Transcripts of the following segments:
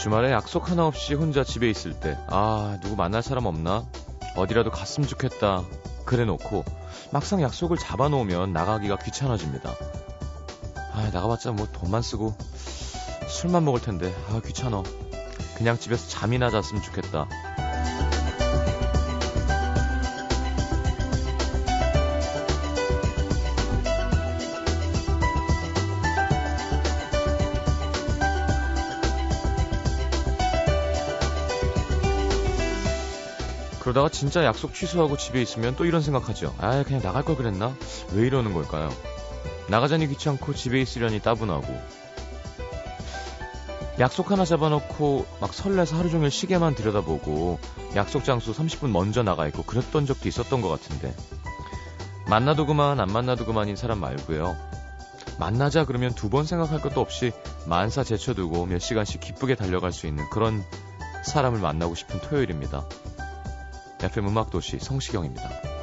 주말에 약속 하나 없이 혼자 집에 있을 때, 아, 누구 만날 사람 없나? 어디라도 갔으면 좋겠다. 그래 놓고, 막상 약속을 잡아놓으면 나가기가 귀찮아집니다. 아, 나가봤자 뭐 돈만 쓰고, 술만 먹을 텐데, 아, 귀찮아. 그냥 집에서 잠이나 잤으면 좋겠다. 그러다가 진짜 약속 취소하고 집에 있으면 또 이런 생각하죠. 아, 그냥 나갈 걸 그랬나? 왜 이러는 걸까요? 나가자니 귀찮고 집에 있으려니 따분하고. 약속 하나 잡아놓고 막 설레서 하루 종일 시계만 들여다보고 약속 장소 30분 먼저 나가 있고 그랬던 적도 있었던 것 같은데. 만나도 그만, 안 만나도 그만인 사람 말고요. 만나자 그러면 두 번 생각할 것도 없이 만사 제쳐두고 몇 시간씩 기쁘게 달려갈 수 있는 그런 사람을 만나고 싶은 토요일입니다. FM 음악도시 성시경입니다.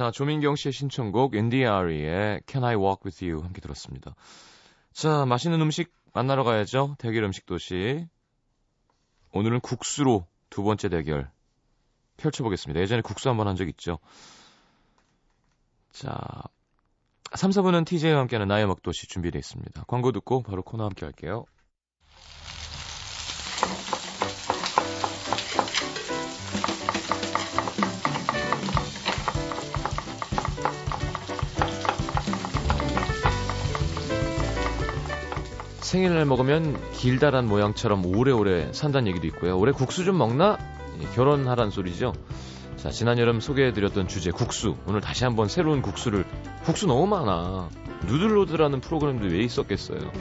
자, 조민경 씨의 신청곡 NDRE의 Can I Walk With You 함께 들었습니다. 자, 맛있는 음식 만나러 가야죠. 대결 음식 도시. 오늘은 국수로 두 번째 대결 펼쳐보겠습니다. 예전에 국수 한번 한 적 있죠. 자, 3, 4분은 TJ와 함께하는 나의 먹도시 준비되어 있습니다. 광고 듣고 바로 코너 함께 할게요. 생일날 먹으면 길다란 모양처럼 오래오래 산다는 얘기도 있고요. 올해 국수 좀 먹나? 예, 결혼하란 소리죠. 자, 지난 여름 소개해드렸던 주제 국수. 오늘 다시 한번 새로운 국수를 국수 너무 많아. 누들로드라는 프로그램도 왜 있었겠어요.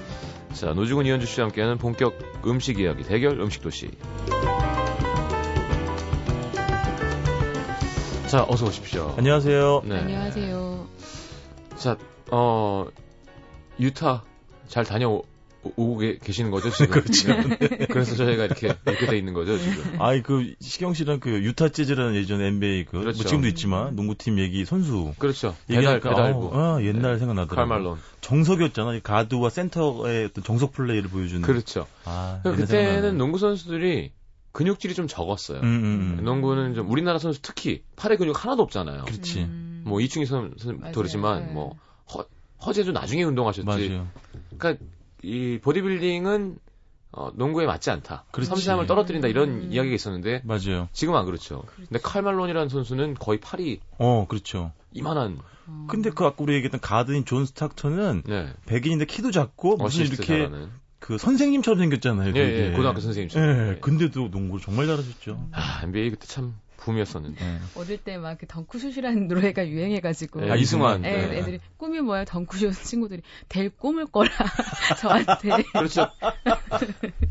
자, 노지군 이현주 씨와 함께하는 본격 음식 이야기 대결 음식 도시. 자, 어서 오십시오. 안녕하세요. 네. 안녕하세요. 자, 어, 유타 잘 다녀 오, 오고 계시는 거죠, 지금? 그렇죠. 네. 그래서 저희가 이렇게, 이렇게 돼 있는 거죠, 지금. 아이, 그, 시경 씨랑 그, 유타 재즈라는 예전 NBA 그, 뭐 그렇죠. 뭐 지금도 있지만, 농구팀 얘기 선수. 그렇죠. 배달, 배달부. 아, 아, 옛날 네. 생각나더라고요. 칼말론. 정석이었잖아. 가드와 센터의 어떤 정석 플레이를 보여주는. 그렇죠. 아, 그때는 농구 선수들이 근육질이 좀 적었어요. 음, 음, 음. 농구는 좀, 우리나라 선수 특히, 팔에 근육 하나도 없잖아요. 그렇지. 음. 뭐, 이충희 선수도 그렇지만, 네. 뭐, 허, 허재도 나중에 운동하셨지. 맞아요. 그러니까 이 보디빌딩은 어, 농구에 맞지 않다. 그래서 삼삼을 떨어뜨린다 이런 음. 이야기가 있었는데 맞아요. 지금 안 그렇죠. 그렇죠. 근데 칼 말론이라는 선수는 거의 팔이 어 그렇죠. 이만한. 음. 근데 그 아까 우리 얘기했던 가드인 존 스탁턴은 네. 백인인데 키도 작고 무슨 이렇게 잘하는. 그 선생님처럼 생겼잖아요. 예, 예, 고등학교 선생님처럼. 예, 예. 근데도 농구를 정말 잘하셨죠. 아, NBA 그때 참 붐이었었는데. 네. 어릴 때 막 그 덩크슛이라는 노래가 유행해가지고. 네, 아, 이승환. 네, 네. 애들이 꿈이 뭐야 덩크슛 친구들이 될 꿈을 꿔라 저한테. 그렇죠.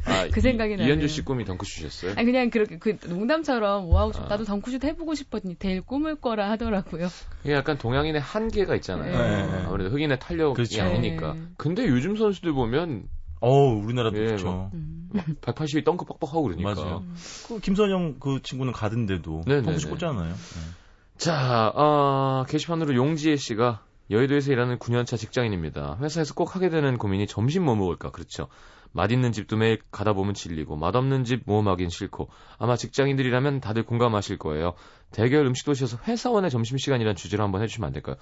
아, 그 생각이 나요. 이현주 씨 꿈이 덩크슛이었어요? 아니 그냥 그렇게 그 농담처럼 뭐 하고 싶, 아. 나도 덩크슛 해보고 싶었니 될 꿈을 꿔라 하더라고요. 이게 약간 동양인의 한계가 있잖아요. 네. 아무래도 흑인의 탄력이 그렇죠. 아니니까. 네. 근데 요즘 선수들 보면 어, 우리나라도 예, 그렇죠. 음. 180이 덩크 뻑뻑하고 그러니까. 맞아요. 그 김선영 그 친구는 가든데도 덩크 꽂잖아요. 네. 자, 어, 게시판으로 용지혜 씨가 여의도에서 일하는 9년차 직장인입니다. 회사에서 꼭 하게 되는 고민이 점심 뭐 먹을까? 그렇죠. 맛있는 집도 매일 가다 보면 질리고 맛없는 집 모험하긴 싫고 아마 직장인들이라면 다들 공감하실 거예요. 대결 음식 도시에서 회사원의 점심시간이라는 주제로 한번 해주시면 안 될까요?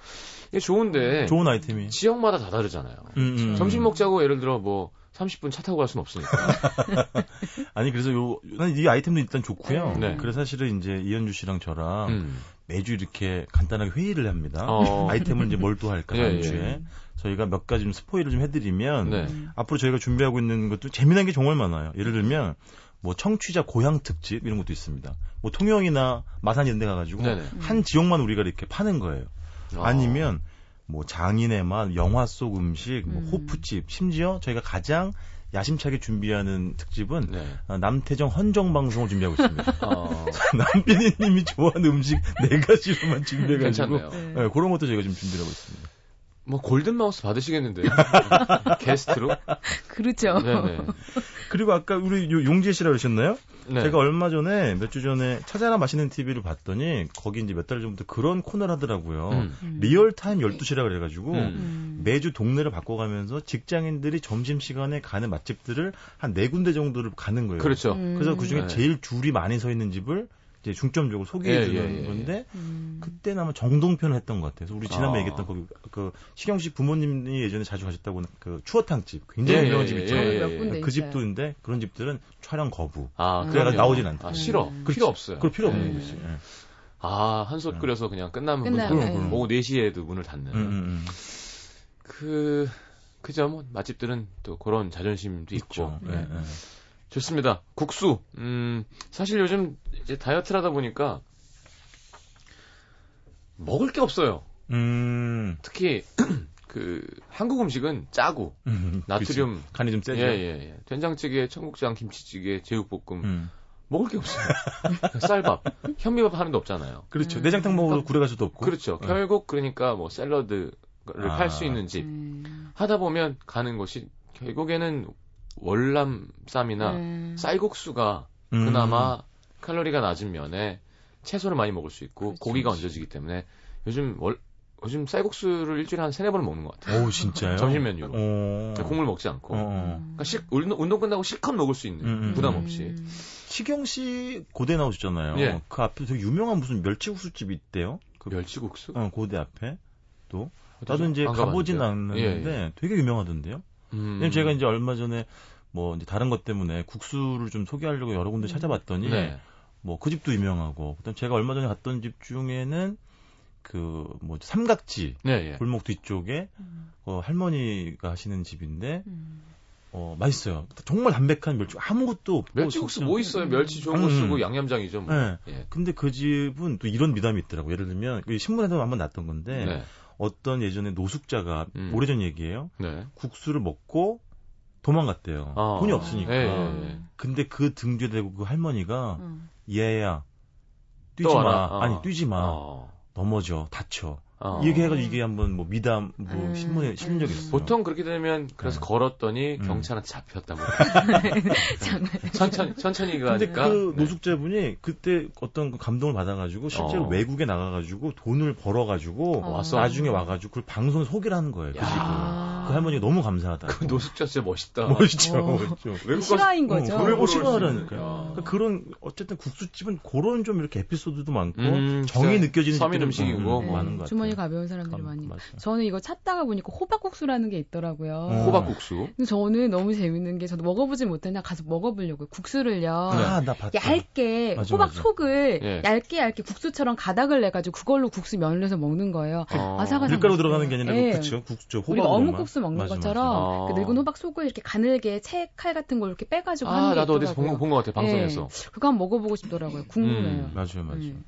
이게 좋은데 좋은 아이템이 지역마다 다 다르잖아요. 음, 음. 점심 먹자고 예를 들어 뭐 30분 차 타고 갈 수는 없으니까. 아니 그래서 요, 이 아이템도 일단 좋고요. 네. 그래서 사실은 이제 이현주 씨랑 저랑 음. 매주 이렇게 간단하게 회의를 합니다. 어. 아이템을 이제 뭘 또 할까 다음 예, 주에. 예. 저희가 몇 가지 좀 스포일을 좀 해드리면 네. 앞으로 저희가 준비하고 있는 것도 재미난 게 정말 많아요. 예를 들면 뭐 청취자 고향 특집 이런 것도 있습니다. 뭐 통영이나 마산 이런 데 가가지고 네네. 한 지역만 우리가 이렇게 파는 거예요. 어. 아니면 뭐 장인의 맛, 영화 속 음식, 뭐 음. 호프집, 심지어 저희가 가장 야심차게 준비하는 특집은 네. 어, 남태정 헌정 방송을 준비하고 있습니다. 어. 남PD님이 좋아하는 음식 네 가지로만 준비해가지고 네. 네, 그런 것도 저희가 좀 준비하고 있습니다. 뭐 골든 마우스 받으시겠는데요? 게스트로? 그렇죠. 네네. 그리고 아까 우리 용재 씨라 그러셨나요? 네. 제가 얼마 전에 몇 주 전에 찾아라 맛있는 TV를 봤더니 거기 이제 몇 달 전부터 그런 코너를 하더라고요. 음. real time 12시라 그래 가지고 음. 매주 동네를 바꿔 가면서 직장인들이 점심 시간에 가는 맛집들을 한 네 군데 정도를 가는 거예요. 그렇죠. 음. 그래서 그 중에 네. 제일 줄이 많이 서 있는 집을 이제 중점적으로 소개해 주는 예, 예, 예. 건데 음. 그때는 아마 정동편을 했던 것 같아요. 우리 지난번에 아. 얘기했던 거기 그 시경 씨 부모님이 예전에 자주 가셨다고 그 추어탕집 굉장히 예, 유명한 예, 집 있잖아요. 예, 그 집도인데 그런 집들은 촬영 거부. 아, 그래가 나오진 않다. 아, 싫어. 음. 필요 없어요. 그럴 필요 없는 거지. 아, 한솥 끓여서 그냥 끝나면 끝나면 문, 오후 4시에도 문을 닫는. 음, 음, 음. 그 그죠 뭐 맛집들은 또 그런 자존심도 있고. 네, 네. 좋습니다. 국수. 음, 사실 요즘 이제 다이어트를 하다 보니까 먹을 게 없어요. 음. 특히 그 한국 음식은 짜고 음, 나트륨 그치. 간이 좀 세죠. 예, 예, 예. 된장찌개, 청국장, 김치찌개, 제육볶음 음. 먹을 게 없어요. 쌀밥, 현미밥 하는 데 없잖아요. 그렇죠. 음. 내장탕 먹으러 구례 갈 수도 없고. 그렇죠. 네. 결국 그러니까 뭐 샐러드를 아. 팔수 있는 집 음. 하다 보면 가는 곳이 결국에는 월남쌈이나 음. 쌀국수가 음. 그나마 칼로리가 낮은 면에 채소를 많이 먹을 수 있고 그렇지, 고기가 그렇지. 얹어지기 때문에 요즘 월 요즘 쌀국수를 일주일에 한 세네 번은 먹는 것 같아요. 오, 진짜요? 점심 메뉴로. 오. 국물 먹지 않고. 어, 어. 그러니까 실, 운동 끝나고 실컷 먹을 수 있는 음, 음. 부담 없이. 시경 씨 고대 나오셨잖아요. 예. 그 앞에 되게 유명한 무슨 멸치국수집이 있대요. 그 멸치국수? 어, 고대 앞에 또. 나도 이제 가보진 않았는데 예, 예. 되게 유명하던데요. 음. 왜냐면 제가 이제 얼마 전에 뭐 이제 다른 것 때문에 국수를 좀 소개하려고 여러 군데 음. 찾아봤더니 네. 뭐그 집도 유명하고 그다음 제가 얼마 전에 갔던 집 중에는 그 뭐 삼각지 네, 예. 골목 뒤쪽에 음. 어, 할머니가 하시는 집인데 음. 어 맛있어요. 정말 담백한 멸치 아무것도 없고 멸치국수 뭐 있어요? 멸치 좋은 거 쓰고 음. 양념장이죠. 뭐. 네. 예. 근데 그 집은 또 이런 미담이 있더라고. 예를 들면 신문에도 한번 났던 건데 네. 어떤 예전에 노숙자가 음. 오래전 얘기예요. 네. 국수를 먹고 도망갔대요. 어. 돈이 없으니까. 예, 예, 예. 근데 그 등 뒤에 대고 그 할머니가 음. 얘야 뛰지 마. 어. 아니 뛰지 마. 어. 넘어져 다쳐. 어. 얘기해가지고 이게 한번 뭐 미담 뭐 음. 신문에 실린 적이 있어요. 보통 그렇게 되면 그래서 네. 걸었더니 음. 경찰한테 잡혔다고. 천천히 천천히 가니까. 근데 그 네. 노숙자분이 그때 어떤 그 감동을 받아가지고 실제로 어. 외국에 나가가지고 돈을 벌어가지고 어. 나중에 와가지고 그걸 방송에 소개를 하는 거예요. 그. 그 할머니가 너무 감사하다. 그 노숙자 진짜 멋있다. 멋있죠. 어. 멋있죠. 실화인 거죠. 돈을 벌 실화라니까요. 그러니까 그런 어쨌든 국수집은 그런 좀 이렇게 에피소드도 많고 음, 정이 느껴지는 서민 음식이고 네. 많은 것 같아요. 주머니 가벼운 사람들이 많이. 맞아요. 저는 이거 찾다가 보니까 호박국수라는 게 있더라고요. 음. 호박국수. 근데 저는 너무 재밌는 게 저도 먹어보지 못했나 가서 먹어보려고요. 국수를요. 아, 나 봤다. 얇게 맞아, 호박 맞아. 속을 예. 얇게 얇게 국수처럼 가닥을 내가지고 그걸로 국수 면을 해서 먹는 거예요. 어. 아삭아삭. 밀가루 들어가는 게 아니라 네. 그렇죠. 국수 호박. 우리가 어묵국수 먹는 맞아, 것처럼 그 늙은 호박 속을 이렇게 가늘게 채 칼 같은 걸 이렇게 빼가지고 아, 하는 게 나도 어디서 본것 같아 방송에서. 네. 그거 한번 먹어보고 싶더라고요. 궁금해요. 음, 맞아요, 맞아요. 음.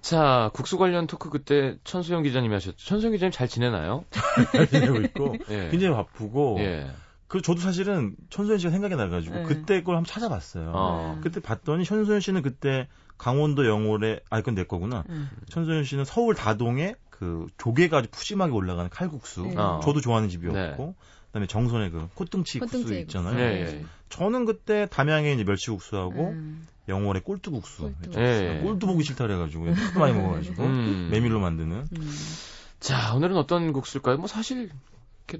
자, 국수 관련 토크 그때 천수영 기자님이 하셨죠. 천수영 기자님 잘 지내나요? 잘 지내고 있고 예. 굉장히 바쁘고 예. 그 저도 사실은 천소연 씨가 생각이 나가지고 네. 그때 걸 한번 찾아봤어요. 어. 그때 봤더니 천소연 씨는 그때 강원도 영월에 아 이건 내 거구나. 음. 천소연 씨는 서울 다동에 그 조개가 아주 푸짐하게 올라가는 칼국수. 네. 어. 저도 좋아하는 집이었고. 네. 그다음에 정선의 그 코뚱치 국수 있잖아요. 네. 저는 그때 담양에 이제 멸치국수하고 음. 영월의 꼴뚜국수. 꼴뚜. 네. 꼴뚜 보기 싫다 그래가지고 하도 많이 먹어가지고 음. 메밀로 만드는. 음. 자 오늘은 어떤 국수일까요? 뭐 사실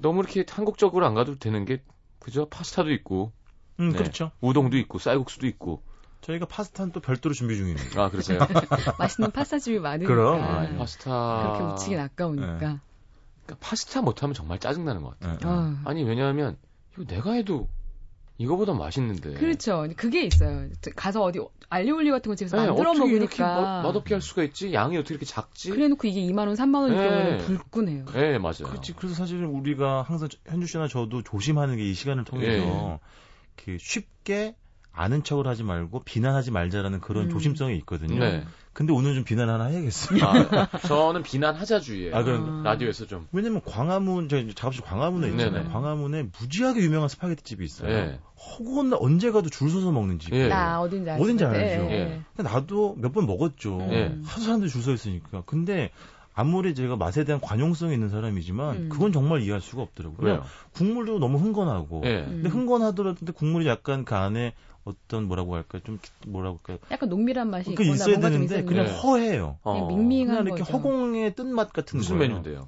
너무 이렇게 한국적으로 안 가도 되는 게 그죠? 파스타도 있고. 음 네. 그렇죠. 우동도 있고 쌀국수도 있고. 저희가 파스타는 또 별도로 준비 중입니다. 아, 그러세요? 맛있는 파스타집이 많으니까. 그럼. 아, 파스타. 그렇게 놓치긴 아까우니까. 네. 그러니까 파스타 못하면 정말 짜증 나는 것 같아요. 네. 어. 아니, 왜냐하면, 이거 내가 해도 이거보다 맛있는데. 그렇죠. 그게 있어요. 가서 어디 알리올리 같은 거 집에서 네, 만들어 어떻게 먹으니까. 이렇게 맛 없게 할 수가 있지? 양이 어떻게 이렇게 작지? 그래놓고 이게 2만 원, 3만 원일 네. 경우는 불끈해요. 네, 맞아요. 그렇지. 그래서 사실 우리가 항상 현주 씨나 저도 조심하는 게 이 시간을 통해서 네. 그 쉽게 아는 척을 하지 말고 비난하지 말자라는 그런 음. 조심성이 있거든요. 네. 근데 오늘 좀 비난 하나 해야겠어요. 아, 저는 비난하자주의예요. 아, 그럼 라디오에서 좀. 왜냐면 광화문 저희 작업실 광화문에 음. 있잖아요. 네네. 광화문에 무지하게 유명한 스파게티 집이 있어요. 네. 허구한 언제 가도 줄 서서 먹는 집이에요. 나 어딘지 알죠. 어딘지 알죠. 네. 나도 몇 번 먹었죠. 네. 하도 사람들이 줄 서 있으니까. 근데 아무리 제가 맛에 대한 관용성이 있는 사람이지만 음. 그건 정말 이해할 수가 없더라고요. 왜요? 국물도 너무 흥건하고. 네. 근데 흥건하더라도 국물이 약간 그 안에 어떤 뭐라고 할까 좀 뭐라고 할까 약간 농밀한 맛이 그 있어야 되는데 그냥 허해요. 어. 밍밍한 그냥 이렇게 거죠. 허공의 뜬맛 같은 무슨 거예요. 메뉴인데요?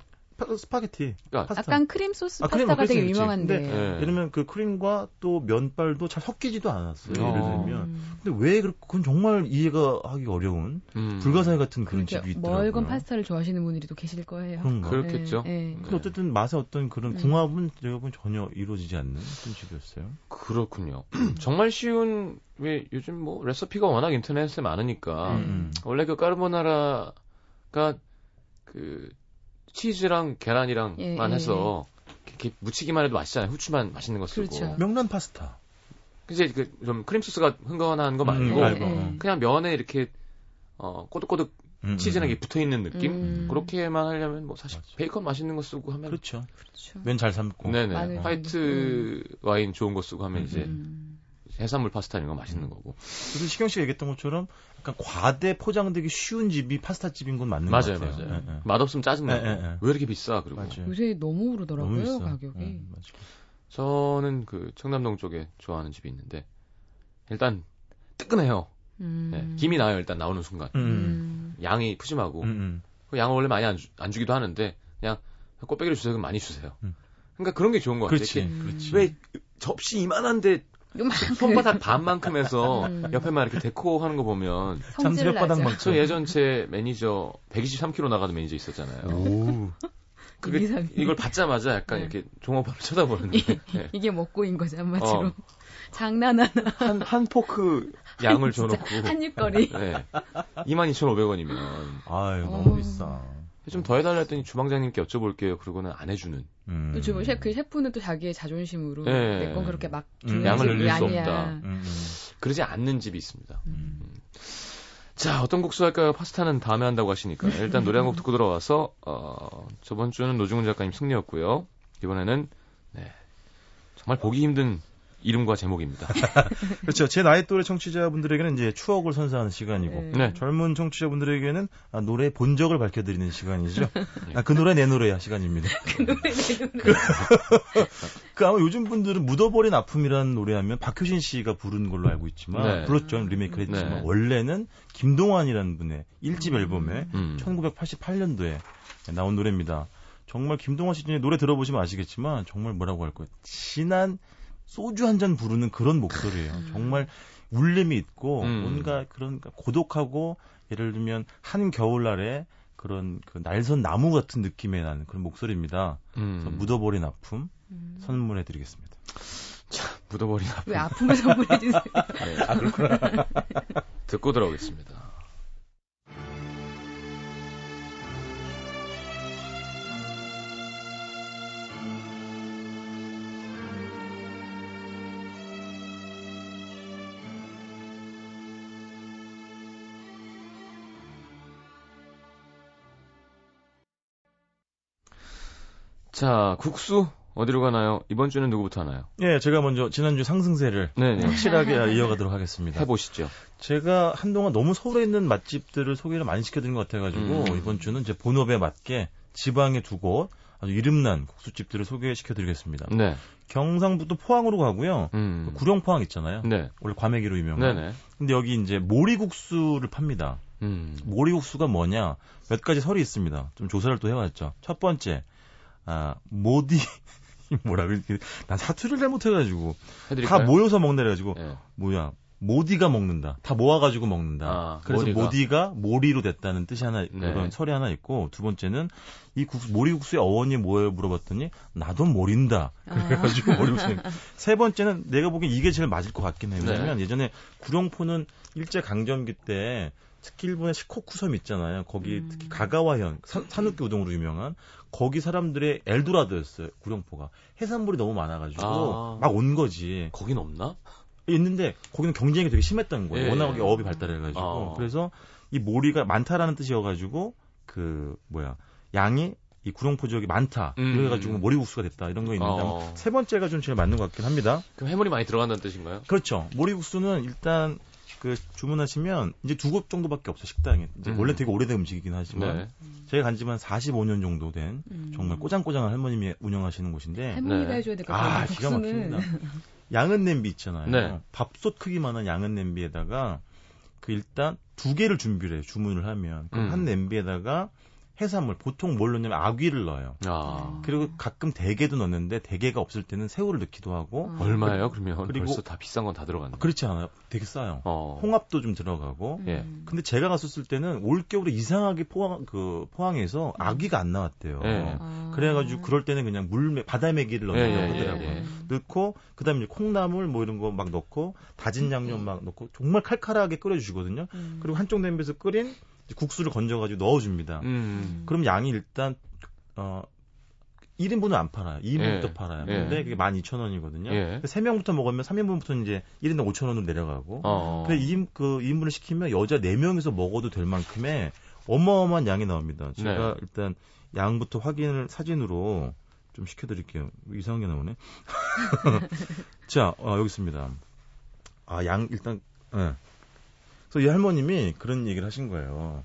스파게티. 그러니까 약간 크림 소스 아, 파스타가 되게 유명한데. 네. 왜냐면 그 크림과 또 면발도 잘 섞이지도 않았어요. 음. 예를 들면. 음. 근데 왜 그건 정말 이해가 하기 어려운 음. 불가사의 같은 그런 집이 있더라고요. 멀건 파스타를 좋아하시는 분들이 또 계실 거예요. 그런가? 그렇겠죠. 네. 네. 근데 어쨌든 맛의 어떤 그런 음. 궁합은 제가 보면 전혀 이루어지지 않는 그런 집이었어요. 그렇군요. 정말 쉬운 왜 요즘 뭐 레시피가 워낙 인터넷에 많으니까 음. 원래 그 까르보나라가 그 치즈랑 계란이랑만 예, 예, 해서 이렇게 묻히기만 해도 맛있잖아요. 후추만 맛있는 거 쓰고. 그렇죠. 명란 파스타. 이제 그 좀 크림 소스가 흥건한 거 말고 음, 그냥 면에 이렇게 어 꼬득꼬득 음, 음 치즈랑 음. 붙어 있는 느낌 음. 그렇게만 하려면 뭐 사실 맞아. 베이컨 맛있는 거 쓰고 하면 그렇죠. 그렇죠. 면 잘 삶고 네네 화이트 와인 좋은 거 쓰고 하면 이제 해산물 파스타 이런 거 맛있는 거고. 그래서 시경 씨가 얘기했던 것처럼 약간 과대 포장되기 쉬운 집이 파스타 집인 건 맞는 맞아요, 것 같아요. 맞아요. 네, 네. 맛없으면 짜증나. 네, 네, 왜 이렇게 비싸? 그리고 맞아요. 요새 너무 오르더라고요 너무 가격이. 네, 저는 그 청담동 쪽에 좋아하는 집이 있는데 일단 뜨끈해요. 음. 네, 김이 나요 일단 나오는 순간. 음. 음. 양이 푸짐하고 음, 음. 그 양을 원래 많이 안, 주, 안 주기도 하는데 그냥 꽃배기를 주세요 그럼 많이 주세요. 음. 그러니까 그런 게 좋은 것 같아요. 그렇지, 그렇지. 왜 접시 이만한데 손바닥 반만큼 해서 음. 옆에만 이렇게 deco하는 거 보면 참새 혓바닥만큼. 저 예전 제 매니저 123kg 나가던 매니저 있었잖아요. 오. 그게 이걸 받자마자 약간 네. 이렇게 종업원을 쳐다보는데 네. 이게 뭐고인 거지 한마디로. 어. 장난하나. 한, 한 포크 양을 줘놓고. 한입거리. 네. 22,500원이면. 아유, 너무 어. 비싸. 좀 더 해달라 했더니 주방장님께 여쭤볼게요. 그러고는 안 해주는. 음. 또 주부 셰프, 그 셰프는 또 자기의 자존심으로 네. 내건 그렇게 막 음. 양을 늘릴 수 없다. 음, 음. 그러지 않는 집이 있습니다. 음. 음. 자, 어떤 국수 할까요? 파스타는 다음에 한다고 하시니까. 일단 노래 한 곡 듣고 들어와서, 어, 저번 주는 노중훈 작가님 승리였고요. 이번에는, 네. 정말 보기 힘든 이름과 제목입니다. 그렇죠. 제 나이 또래 청취자분들에게는 이제 추억을 선사하는 시간이고 네. 네. 젊은 청취자분들에게는 아, 노래 본 적을 밝혀드리는 시간이죠. 네. 아, 그 노래 내 노래야 시간입니다. 그 노래 내 노래. 그 아마 요즘 분들은 묻어버린 아픔이라는 노래하면 박효신 씨가 부른 걸로 알고 있지만 네. 불렀죠 리메이크 했지만 네. 원래는 김동완이라는 분의 1집 앨범에 음. 1988년도에 나온 노래입니다. 정말 김동완 씨 중에 노래 들어보시면 아시겠지만 정말 뭐라고 할까요? 진한 소주 한 잔 부르는 그런 목소리예요. 음. 정말 울림이 있고 음. 뭔가 그런 고독하고 예를 들면 한 겨울날에 그런 그 날선 나무 같은 느낌의 나는 그런 목소리입니다. 음. 묻어버린 아픔 음. 선물해드리겠습니다. 자, 묻어버린 아픔. 왜 아픔을 선물해주세요? 네, 아, 그렇구나. 듣고 들어오겠습니다. 자, 국수 어디로 가나요? 이번 주는 누구부터 하나요? 예, 제가 먼저 지난주 상승세를 네네. 확실하게 이어가도록 하겠습니다. 해보시죠. 제가 한동안 너무 서울에 있는 맛집들을 소개를 많이 시켜드린 것 같아가지고 음. 이번 주는 제 본업에 맞게 지방에 두곳 아주 이름난 국수집들을 소개시켜드리겠습니다. 네. 경상북도 포항으로 가고요. 음. 그 구룡 포항 있잖아요. 네. 원래 과메기로 유명한. 네네. 근데 여기 이제 모리국수를 팝니다. 음. 모리국수가 뭐냐? 몇 가지 설이 있습니다. 좀 조사를 또 해왔죠. 첫 번째, 아, 모디, 뭐라고, 난 사투리를 잘못해가지고. 해드릴까요? 다 모여서 먹는다 그래가지고, 네. 뭐야, 모디가 먹는다. 다 모아가지고 먹는다. 아, 그래서 모디가. 모디가 모리로 됐다는 뜻이 하나, 네. 그런 설이 하나 있고, 두 번째는 이 국수, 모리국수의 어원이 뭐예요? 물어봤더니, 나도 모린다. 아. 그래가지고 아. 모리국수. 세 번째는 내가 보기엔 이게 제일 맞을 것 같긴 해요. 왜냐면 네. 예전에 구룡포는 일제강점기 때 특히 일본의 시코쿠섬 있잖아요. 거기 음. 특히 가가와현 산욱기 우동으로 유명한 거기 사람들의 엘도라도였어요. 구룡포가 해산물이 너무 많아가지고 아. 막온 거지. 거긴 없나? 있는데 거기는 경쟁이 되게 심했던 거예요. 예. 워낙에 어업이 발달해가지고 어. 그래서 이 모리가 많다라는 뜻이어가지고 그 뭐야 양이 이 구룡포 지역이 많다. 음. 그래가지고 모리국수가 됐다. 이런 거 있는데 어. 세 번째가 좀 제일 맞는 것 같긴 합니다. 그럼 해물이 많이 들어간다는 뜻인가요? 그렇죠. 모리국수는 일단 그 주문하시면 이제 두곳 정도밖에 없어 식당에. 이제 음. 원래 되게 오래된 음식이긴 하지만 네. 제가 간 지만 45년 정도 된 음. 정말 꼬장꼬장한 할머님이 운영하시는 곳인데 할머니가 네. 해줘야 될 것 같아요. 아, 기가 막힙니다. 양은 냄비 있잖아요. 네. 밥솥 크기만한 양은 냄비에다가 그 일단 두 개를 준비를 해요. 주문을 하면 그 음. 한 냄비에다가 해산물 보통 뭘 넣냐면 아귀를 넣어요. 아. 그리고 가끔 대게도 넣는데 대게가 없을 때는 새우를 넣기도 하고. 아. 얼마예요? 그러면 그리고 벌써 다 비싼 건 다 들어갔네. 그렇지 않아요. 되게 싸요. 어. 홍합도 좀 들어가고. 음. 예. 근데 제가 갔었을 때는 올 겨울에 이상하게 포항 그 포항에서 음. 아귀가 안 나왔대요. 예. 아. 그래가지고 그럴 때는 그냥 물 바다메기를 넣는 예, 예, 하더라고요. 예, 예. 넣고 그다음에 콩나물 뭐 이런 거 막 넣고 다진 양념 막 넣고 정말 칼칼하게 끓여주시거든요. 음. 그리고 한쪽 냄비에서 끓인 국수를 건져가지고 넣어줍니다. 음. 그럼 양이 일단 어 1인분은 안 팔아요. 2인분부터 예. 팔아요. 예. 근데 그게 12,000원이거든요. 예. 3명부터 먹으면 3인분부터 이제 1인당 5,000원으로 내려가고. 어. 근데 2인, 그 2인분을 시키면 여자 4명이서 먹어도 될 만큼의 어마어마한 양이 나옵니다. 제가 네. 일단 양부터 확인을 사진으로 좀 시켜드릴게요. 이상하게 나오네. 자, 어, 여기 있습니다. 아, 양, 일단, 예. 네. 그래서 이 할머님이 그런 얘기를 하신 거예요.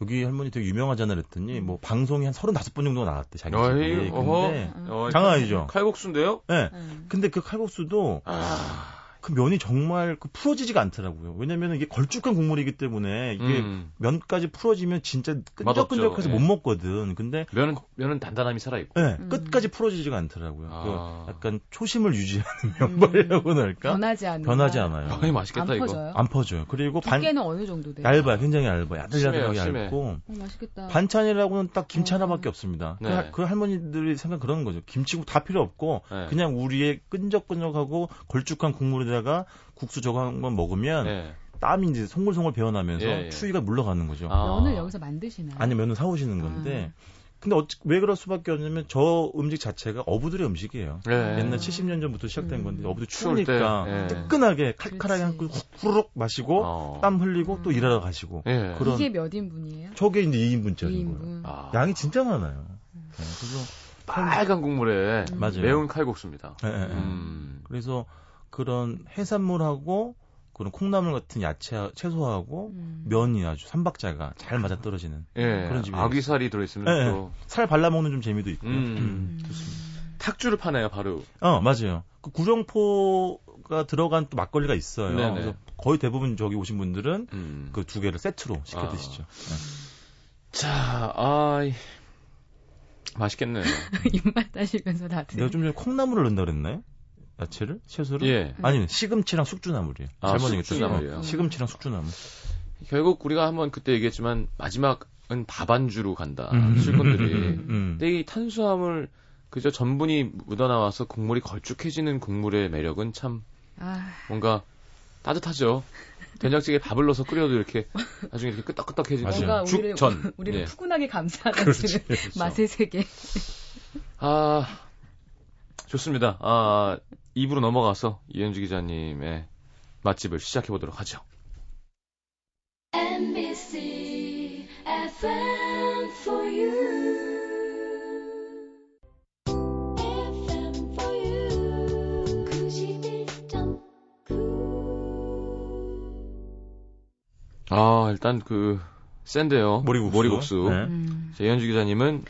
여기 할머니 되게 유명하잖아 그랬더니 뭐 방송이 한 35번 정도 나왔대 자기 집이. 근데 장난 아니죠. 칼국수인데요? 네. 음. 근데 그 칼국수도 아... 그 면이 정말 그 풀어지지가 않더라고요. 왜냐면 이게 걸쭉한 국물이기 때문에 이게 음. 면까지 풀어지면 진짜 끈적끈적해서 예. 못 먹거든. 근데 면은 면은 단단함이 살아 있고. 네, 음. 끝까지 풀어지지가 않더라고요. 아. 그 약간 초심을 유지하는 면발이라고 음. 할까? 변하지 않아요. 변하지 않아요. 아, 맛있겠다 안 이거. 퍼져요? 안 퍼져요. 그리고 반 두께는 어느 정도 돼요? 얇아요. 굉장히 얇아요. 야들야들하게 얇고. 어, 맛있겠다. 반찬이라고는 딱 김치 어. 하나밖에 없습니다. 그 네. 그, 그, 할머니들이 생각 그런 거죠. 김치국 다 필요 없고 네. 그냥 우리의 끈적끈적하고 걸쭉한 국물 에다가 국수 저거 한 번 먹으면 네. 땀이 이제 송골송골 배어나면서 예, 예. 추위가 물러가는 거죠. 아. 면을 여기서 만드시나요? 아니 면을 사오시는 건데. 아. 근데 어찌, 왜 그럴 수밖에 없냐면 저 음식 자체가 어부들의 음식이에요. 네. 옛날 70년 전부터 시작된 음. 건데 어부들 추우니까 네. 뜨끈하게 칼칼하게 한 그릇 후루룩 마시고 어. 땀 흘리고 음. 또 일하러 가시고. 네. 그런 이게 몇 인분이에요? 저게 이제 2인분짜리인 2인분. 거예요. 아. 양이 진짜 많아요. 음. 네, 그래서 빨간 국물에 음. 매운 칼국수입니다. 음. 그래서 그런 해산물하고 그런 콩나물 같은 야채, 채소하고 음. 면이 아주 삼박자가 잘 맞아 떨어지는 예, 그런 집이 아귀살이 들어있으면 예, 또. 살 발라 먹는 좀 재미도 있고. 음. 음. 좋습니다. 탁주를 파네요, 바로. 어, 맞아요. 그 구룡포가 들어간 또 막걸리가 있어요. 네네. 그래서 거의 대부분 저기 오신 분들은 음. 그두 개를 세트로 시켜 아. 드시죠. 네. 자, 아, 맛있겠네요. 입맛 따시면서 다들. 내가 좀 전에 콩나물을 넣는다 그랬나요? 야채를? 채소를? 예. 아니, 시금치랑 숙주나물이에요. 아, 잘못 얘기했죠. 시금치랑 숙주나물. 결국 우리가 한번 그때 얘기했지만 마지막은 밥안주로 간다. 음. 실컷들이. 음. 근데 이 탄수화물 그저 전분이 묻어나와서 국물이 걸쭉해지는 국물의 매력은 참 아... 뭔가 따뜻하죠. 된장찌개 밥을 넣어서 끓여도 이렇게 나중에 이렇게 끄떡끄떡해지는 죽전. 우리를 예. 푸근하게 감싸는 맛의 세계. 아 좋습니다. 아 2부로 넘어가서 이현주 기자님의 맛집을 시작해 보도록 하죠. MBC FM for you. 아, 일단 그 센데요. 머리국수. 머리국수. 네. 음. 이현주 기자님은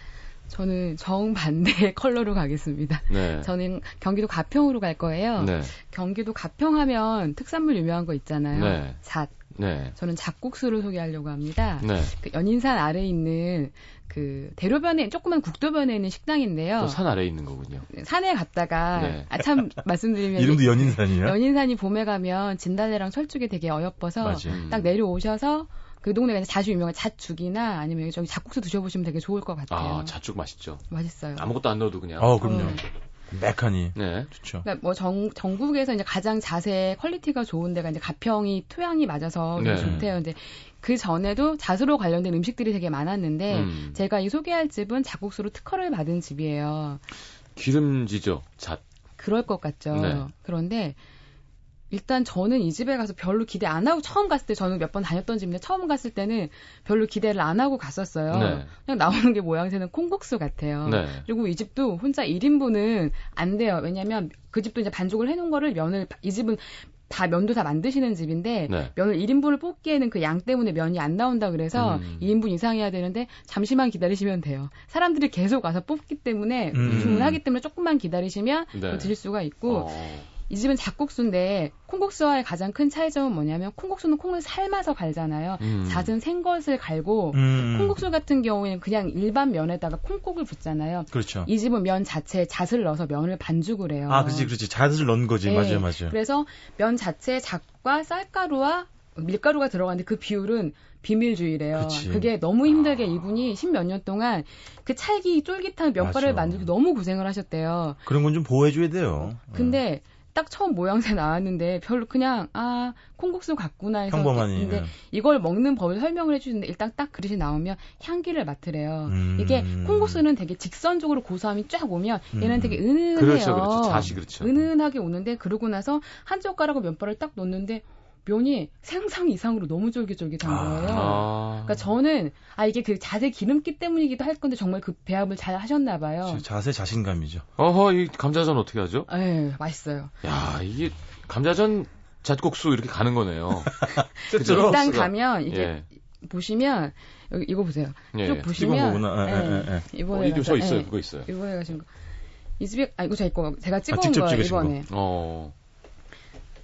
저는 정반대의 컬러로 가겠습니다. 네. 저는 경기도 가평으로 갈 거예요. 네. 경기도 가평하면 특산물 유명한 거 있잖아요. 네. 잣. 네. 저는 잣국수를 소개하려고 합니다. 네. 그 연인산 아래에 있는 그 대로변에 조그만 국도변에 있는 식당인데요. 산 아래에 있는 거군요. 산에 갔다가 네. 아참 말씀드리면 이름도 연인산이야. 연인산이 봄에 가면 진달래랑 철쭉이 되게 어여뻐서 맞아. 딱 내려오셔서 그 동네가 아주 유명한 잣죽이나 아니면 저기 잣국수 드셔보시면 되게 좋을 것 같아요. 아, 잣죽 맛있죠. 맛있어요. 아무것도 안 넣어도 그냥. 어, 그럼요. 어. 맥하니. 네. 좋죠. 그러니까 뭐 전, 전국에서 이제 가장 잣의 quality가 좋은 데가 이제 가평이 토양이 맞아서 네. 좋대요. 근데 그 전에도 잣으로 관련된 음식들이 되게 많았는데 음. 제가 이 소개할 집은 잣국수로 특허를 받은 집이에요. 기름지죠, 잣. 그럴 것 같죠. 네. 그런데 일단 저는 이 집에 가서 별로 기대 안 하고 처음 갔을 때 저는 몇 번 다녔던 집인데 처음 갔을 때는 별로 기대를 안 하고 갔었어요. 네. 그냥 나오는 게 모양새는 콩국수 같아요. 네. 그리고 이 집도 혼자 1인분은 안 돼요. 왜냐면 그 집도 이제 반죽을 해놓은 거를 면을 이 집은 다 면도 다 만드시는 집인데 네. 면을 1인분을 뽑기에는 그 양 때문에 면이 안 나온다 그래서 음. 2인분 이상 해야 되는데 잠시만 기다리시면 돼요. 사람들이 계속 와서 뽑기 때문에 음. 주문하기 때문에 조금만 기다리시면 네. 드실 수가 있고 어. 이 집은 잡국수인데 콩국수와의 가장 큰 차이점은 뭐냐면 콩국수는 콩을 삶아서 갈잖아요. 음. 잣은 생것을 갈고 음. 콩국수 같은 경우에는 그냥 일반 면에다가 콩국을 붓잖아요. 그렇죠. 이 집은 면 자체에 잣을 넣어서 면을 반죽을 해요. 아, 그렇지, 그렇지. 잣을 넣은 거지. 네. 맞아요, 맞아요. 그래서 면 자체에 잣과 쌀가루와 밀가루가 들어가는데 그 비율은 비밀주의래요. 그치. 그게 너무 힘들게 아. 이분이 십몇 년 동안 그 찰기 쫄깃한 면발을 만들기 너무 고생을 하셨대요. 그런 건 좀 보호해줘야 돼요. 근데 음. 딱 처음 모양새 나왔는데 별로 그냥 아 콩국수 같구나 해서 평범하니, 근데 네. 이걸 먹는 법을 설명을 해주는데 일단 딱 그릇이 나오면 향기를 맡으래요. 음. 이게 콩국수는 되게 직선적으로 고소함이 쫙 오면 얘는 음. 되게 은은해요. 그렇죠, 그렇죠. 자시 그렇죠. 은은하게 오는데 그러고 나서 한 젓가락을 면발을 딱 놓는데 면이 생상 이상으로 너무 쫄깃쫄깃한 아. 거예요. 아. 그러니까 저는 아 이게 그 자세 기름기 때문이기도 할 건데 정말 그 배합을 잘 하셨나 봐요. 자세 자신감이죠. 어허 이 감자전 어떻게 하죠? 네 맛있어요. 야 이게 감자전 잣국수 이렇게 가는 거네요. 일단 가면 이게 예. 보시면 여기 이거 보세요. 예. 쭉 보시면 예, 예, 예. 이번에 어, 저 있어요. 그거 있어요. 이번에 가신 거. 이 집에 아 이거 제 거 제가 찍어온 아, 거예요 이번에. 거. 어.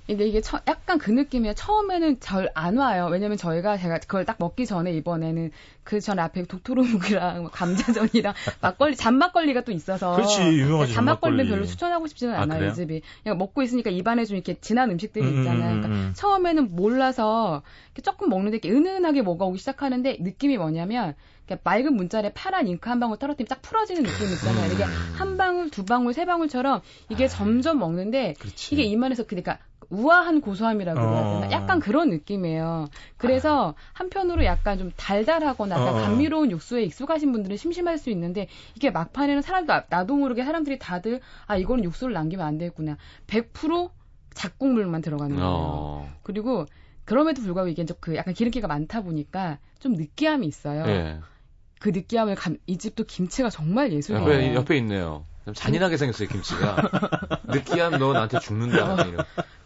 근데 이게 처, 약간 그 느낌이에요. 처음에는 잘안 와요. 왜냐면 저희가 제가 그걸 딱 먹기 전에 이번에는 그 전에 앞에 독토로묵이랑 뭐 감자전이랑 막걸리 잔막걸리가 또 있어서 그렇지 유명하죠. 잔막걸리는 별로 추천하고 싶지는 아, 않아요. 이 집이 그냥 먹고 있으니까 입안에 좀 이렇게 진한 음식들이 음, 있잖아요. 음, 그러니까 음, 음. 처음에는 몰라서 조금 먹는데 이렇게 은은하게 먹어오기 시작하는데 느낌이 뭐냐면 그러니까 맑은 문자에 파란 잉크 한 방울 떨어뜨리면 딱 풀어지는 느낌 있잖아요. 이게 한 방울, 두 방울, 세 방울처럼 이게 아, 점점 먹는데 그렇지. 이게 입안에서 그러니까 우아한 고소함이라고 해야 되나? 어. 약간 그런 느낌이에요. 그래서 아. 한편으로 약간 좀 달달하거나 약간 어. 감미로운 육수에 익숙하신 분들은 심심할 수 있는데 이게 막판에는 사람들 나도 모르게 사람들이 다들 아 이거는 육수를 남기면 안 되겠구나. 100% 작국물만 들어가는 거예요. 어. 그리고 그럼에도 불구하고 이게 그 약간 기름기가 많다 보니까 좀 느끼함이 있어요. 예. 그 느끼함을 감, 이 집도 김치가 정말 예술이에요. 옆에, 옆에 있네요. 잔인하게 생겼어요 김치가. 느끼함 너 나한테 죽는다. 어.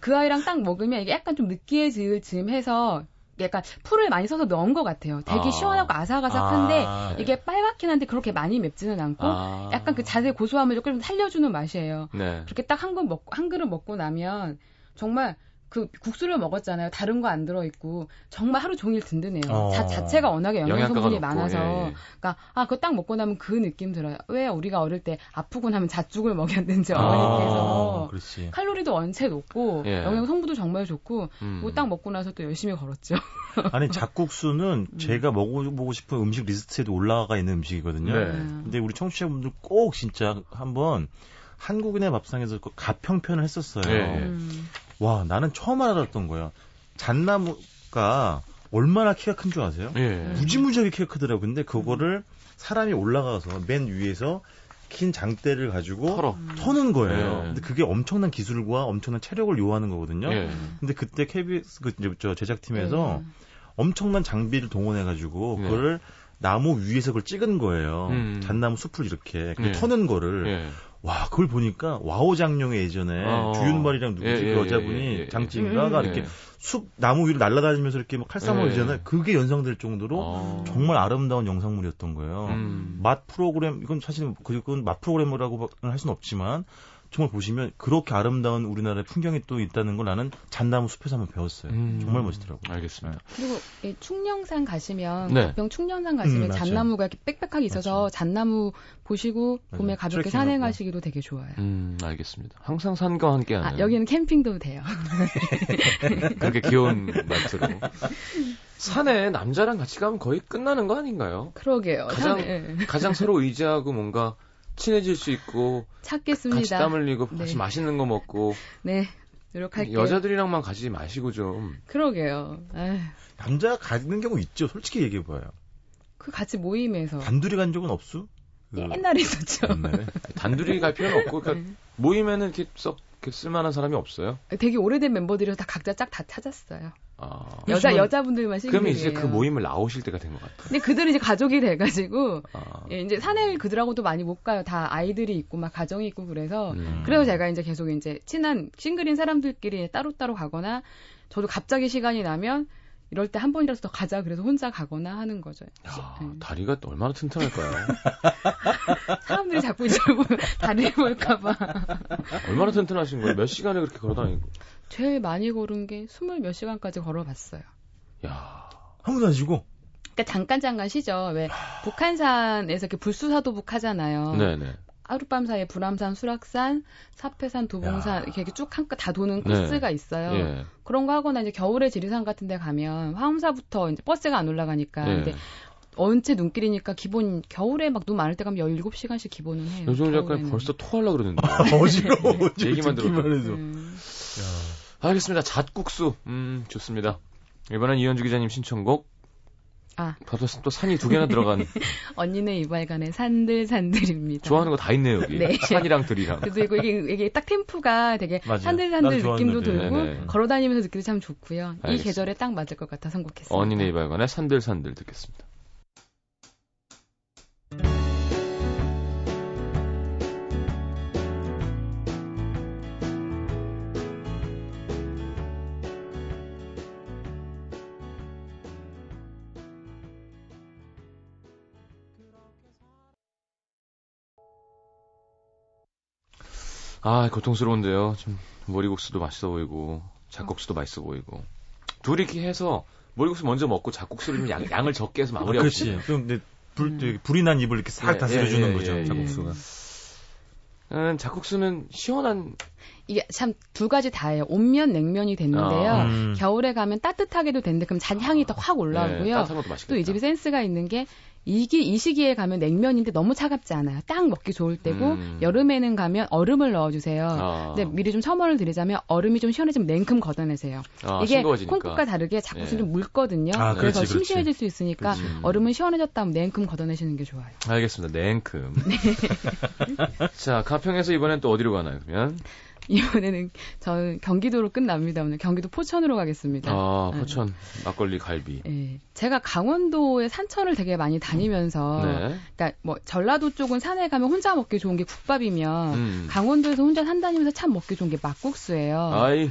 그 아이랑 딱 먹으면 이게 약간 좀 느끼해질 즈음 해서 약간 풀을 많이 써서 넣은 것 같아요. 되게 아. 시원하고 아삭아삭한데 아. 이게 빨갛긴 한데 그렇게 많이 맵지는 않고 아. 약간 그 자세 고소함을 조금 살려주는 맛이에요. 네. 그렇게 딱 한 그릇 먹고 한 그릇 먹고 나면 정말 그 국수를 먹었잖아요. 다른 거 안 들어 있고 정말 하루 종일 든든해요. 어. 잣 자체가 워낙에 영양 성분이 많아서, 예, 예. 그러니까 아 그거 딱 먹고 나면 그 느낌 들어요. 왜 우리가 어릴 때 아프고 나면 잣죽을 먹였는지 아, 어머니께서 아, 칼로리도 원체 높고 예. 영양 성분도 정말 좋고 음. 뭐딱 먹고 나서 또 열심히 걸었죠. 아니 잣국수는 음. 제가 먹어보고 싶은 음식 리스트에도 올라가 있는 음식이거든요. 네. 근데 우리 청취자분들 꼭 진짜 한번 한국인의 밥상에서 그 가평편을 했었어요. 네. 음. 와, 나는 처음 알았던 거야. 잣나무가 얼마나 키가 큰 줄 아세요? 네. 무지무지하게 키가 크더라고요. 근데 그거를 사람이 올라가서 맨 위에서 긴 장대를 가지고 털어. 터는 거예요. 네. 근데 그게 엄청난 기술과 엄청난 체력을 요하는 거거든요. 네. 근데 그때 KBS 그 이제 저 제작팀에서 네. 엄청난 장비를 동원해 가지고 그거를 나무 위에서 그걸 찍은 거예요. 음. 잣나무 숲을 이렇게 그 터는 거를 와 그걸 보니까 와호장룡의 예전에 어. 주윤발이랑 누구지 예, 그 예, 여자분이 예, 예, 장쯔이인가가 음, 이렇게 숲 나무 위로 날아다니면서 이렇게 막 칼싸움하잖아요. 그게 연상될 정도로 어. 정말 아름다운 영상물이었던 거예요. 음. 맛 프로그램 이건 사실 그건 맛 프로그램이라고 할 수는 없지만 정말 보시면 그렇게 아름다운 우리나라의 풍경이 또 있다는 걸 나는 잣나무 숲에서 한번 배웠어요. 음. 정말 멋있더라고요. 알겠습니다. 네. 그리고 이 축령산 가시면 네. 병 축령산 가시면 음, 잣나무가 이렇게 빽빽하게 있어서 맞죠. 잣나무 보시고. 봄에 가볍게 산행하시기도 되게 좋아요. 음, 알겠습니다. 항상 산과 함께하는. 아, 여기는 캠핑도 돼요. 그렇게 귀여운 말투로. 산에 남자랑 같이 가면 거의 끝나는 거 아닌가요? 그러게요. 가장 산에. 가장 서로 의지하고 뭔가 친해질 수 있고 찾겠습니다. 같이 땀 흘리고 네. 같이 맛있는 거 먹고 네 노력할게요. 여자들이랑만 가지 마시고 좀 그러게요. 에휴. 남자 가는 경우 있죠. 솔직히 얘기해 봐요. 그 같이 모임에서 단둘이 간 적은 없어? 옛날에 있었죠. 단둘이 갈 필요는 없고 그러니까 네. 모임에는 이렇게 썩 쓸만한 사람이 없어요? 되게 오래된 멤버들이 다 각자 짝 다 찾았어요. 아, 여자 여자분들만 싱글이에요. 그러면 이제 그 모임을 나오실 때가 된 것 같아요. 근데 그들은 이제 가족이 돼가지고 아. 예, 이제 산에 그들하고도 많이 못 가요. 다 아이들이 있고 막 가정이 있고 그래서 음. 그래서 제가 이제 계속 이제 친한 싱글인 사람들끼리 따로따로 가거나 저도 갑자기 시간이 나면 이럴 때 한 번이라도 더 가자 그래서 혼자 가거나 하는 거죠. 야, 네. 다리가 얼마나 튼튼할까요? 사람들이 자꾸 이제 다리 볼까봐. 얼마나 튼튼하신 거예요? 몇 시간을 그렇게 걸어다니고? 제일 많이 걸은 게 스물 몇 시간까지 걸어봤어요. 야, 한 번도 안 쉬고? 그러니까 잠깐 잠깐 쉬죠. 왜 북한산에서 이렇게 불수사도북 하잖아요. 네네. 하룻밤 사이에 불암산, 수락산, 사패산, 도봉산 이렇게 쭉 한 다 도는 네. 코스가 네. 있어요. 예. 그런 거 하거나 이제 겨울에 지리산 같은 데 가면 화엄사부터 이제 버스가 안 올라가니까 네. 이제 언제 눈길이니까 기본 겨울에 막 눈 많을 때 가면 17시간씩 기본은 해요. 요즘 약간 벌써 토하려 그러는데. 아, 어지러워. 네, 얘기만 들어도. 음. 알겠습니다. 잣국수. 음, 좋습니다. 이번엔 이현주 기자님 신청곡 아. 받았으면 또 산이 두 개나 들어간. 언니네 이발관의 산들 산들입니다. 좋아하는 거 다 있네요, 여기. 네. 산이랑 들이랑. 그리고 이게, 이게 딱 템프가 되게 산들 산들 느낌도 들고, 네네. 걸어다니면서 듣기도 참 좋고요. 알겠습니다. 이 계절에 딱 맞을 것 같아 선곡했습니다. 언니네 이발관의 산들 산들 듣겠습니다. 아, 고통스러운데요. 좀 머리국수도 맛있어 보이고 잡국수도 맛있어 보이고 둘이 이렇게 해서 머리국수 먼저 먹고 잡국수를 좀 양, 양을 적게 해서 마무리하고. 아, 그렇지. 그럼 근데 불, 음. 불이 난 입을 이렇게 싹 네, 다스려주는 예, 예, 거죠. 예, 잡국수가. 음, 잡국수는 시원한 이게 참 두 가지 다예요. 온면 냉면이 됐는데요. 아, 음. 겨울에 가면 따뜻하게도 되는데 그럼 잔향이 더 확 올라오고요. 네, 또 이 집이 센스가 있는 게 이게 이 시기에 가면 냉면인데 너무 차갑지 않아요. 딱 먹기 좋을 때고 음. 여름에는 가면 얼음을 넣어주세요. 아. 근데 미리 좀 첨언을 드리자면 얼음이 좀 시원해지면 냉큼 걷어내세요. 아, 이게 싱거워지니까. 콩국과 다르게 자꾸는 네. 좀 묽거든요. 아, 그래서 그렇지, 심심해질 수 있으니까 그렇지. 얼음은 시원해졌다 하면 냉큼 걷어내시는 게 좋아요. 알겠습니다. 냉큼. 네. 자 가평에서 이번엔 또 어디로 가나요? 그러면 이번에는 저는 경기도로 끝납니다. 오늘 경기도 포천으로 가겠습니다. 아, 네. 포천 네. 막걸리 갈비. 네. 제가 강원도의 산천을 되게 많이 다니면서 네. 그러니까 뭐 전라도 쪽은 산에 가면 혼자 먹기 좋은 게 국밥이면 음. 강원도에서 혼자 산 다니면서 참 먹기 좋은 게 막국수예요. 아이.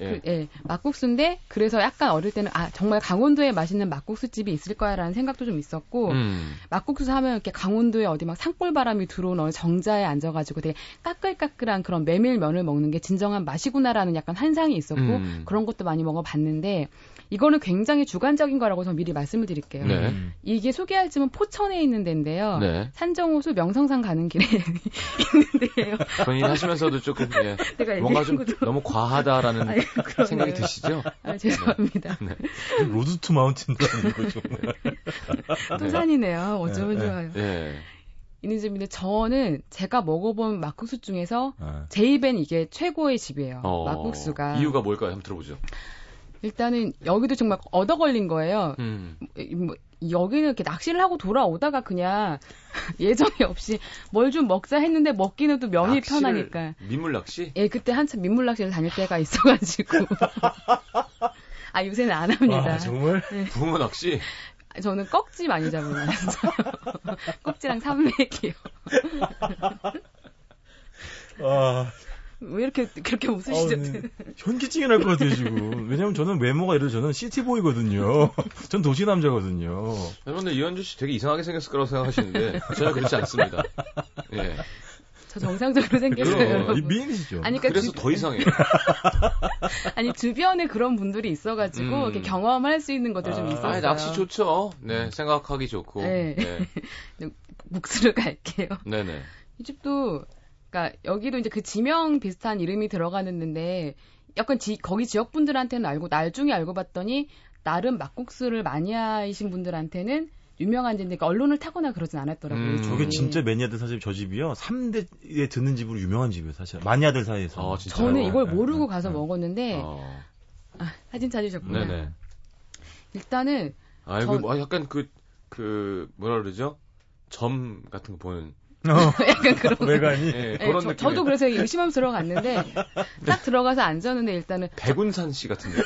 예. 그, 예. 막국수인데 그래서 약간 어릴 때는 아 정말 강원도에 맛있는 막국수 집이 있을 거야라는 생각도 좀 있었고 음. 막국수 하면 이렇게 강원도에 어디 막 산골 바람이 들어온 어느 정자에 앉아가지고 되게 까끌까끌한 그런 메밀면을 먹는 게 진정한 맛이구나라는 약간 환상이 있었고 음. 그런 것도 많이 먹어봤는데 이거는 굉장히 주관적인 거라고 저는 미리 말씀을 드릴게요. 네. 이게 소개할 집은 포천에 있는 데인데요. 네. 산정호수 명성산 가는 길에 있는데요. 본인 하시면서도 조금 예, 뭔가 좀 너무 과하다라는 아유, 생각이 드시죠? 아, 죄송합니다. 네. 네. road to mountain도 아니고 좀. 또 산이네요. 어쩌면 네. 좋아요. 네. 집인데 저는 제가 먹어본 막국수 중에서 네. 제 입엔 이게 최고의 집이에요. 어, 막국수가. 이유가 뭘까요? 한번 들어보죠. 일단은 여기도 정말 얻어 걸린 거예요. 음. 뭐, 여기는 이렇게 낚시를 하고 돌아오다가 그냥 예정이 없이 뭘 좀 먹자 했는데 먹기는 또 면이 편하니까. 민물 낚시? 예, 그때 한참 민물 낚시를 다닐 때가 있어가지고. 아 요새는 안 합니다. 아, 정말? 네. 붕어 낚시? 저는 꺽지 많이 잡으면서 꺽지랑 삼맥이요. 아, 왜 이렇게 그렇게 웃으시죠? 아, 현기증이 날 것 같아요 지금. 왜냐면 저는 외모가 이래 저는 시티보이거든요. 전 도시 남자거든요. 여러분들 이현주 씨 되게 이상하게 생겼을 거라고 생각하시는데 전혀 그렇지 않습니다. 예. 저 정상적으로 생겼어요. 미인이시죠. 아니, 그러니까 그래서 주... 더 이상해. 아니 주변에 그런 분들이 있어가지고 음. 이렇게 경험할 수 있는 것들 아, 좀 있었어요. 아, 낚시 좋죠. 네, 생각하기 좋고. 네. 네. 묵수를 갈게요. 네네. 이 집도 그러니까 여기도 이제 그 지명 비슷한 이름이 들어가는데 약간 지, 거기 지역 분들한테는 알고 나중에 알고 봤더니 나름 막국수를 하신 분들한테는 유명한 집인데 그러니까 언론을 타거나 그러진 않았더라고요. 음. 저게 진짜 매니아들 사실 저 집이요. 3대에 듣는 집으로 유명한 집이에요, 사실. 마니아들 사이에서. 아, 저는 이걸 네, 모르고 네, 가서 네. 먹었는데 어. 아, 사진 찾으셨구나. 네네. 일단은 아, 이거 전... 뭐 약간 그, 그, 뭐라 그러죠? 점 같은 거 보는 약간 그런. 외관이. 네, 그런 저, 저도 그래서 의심하면서 들어갔는데 딱 들어가서 앉았는데 일단은 백운산 씨 같은 데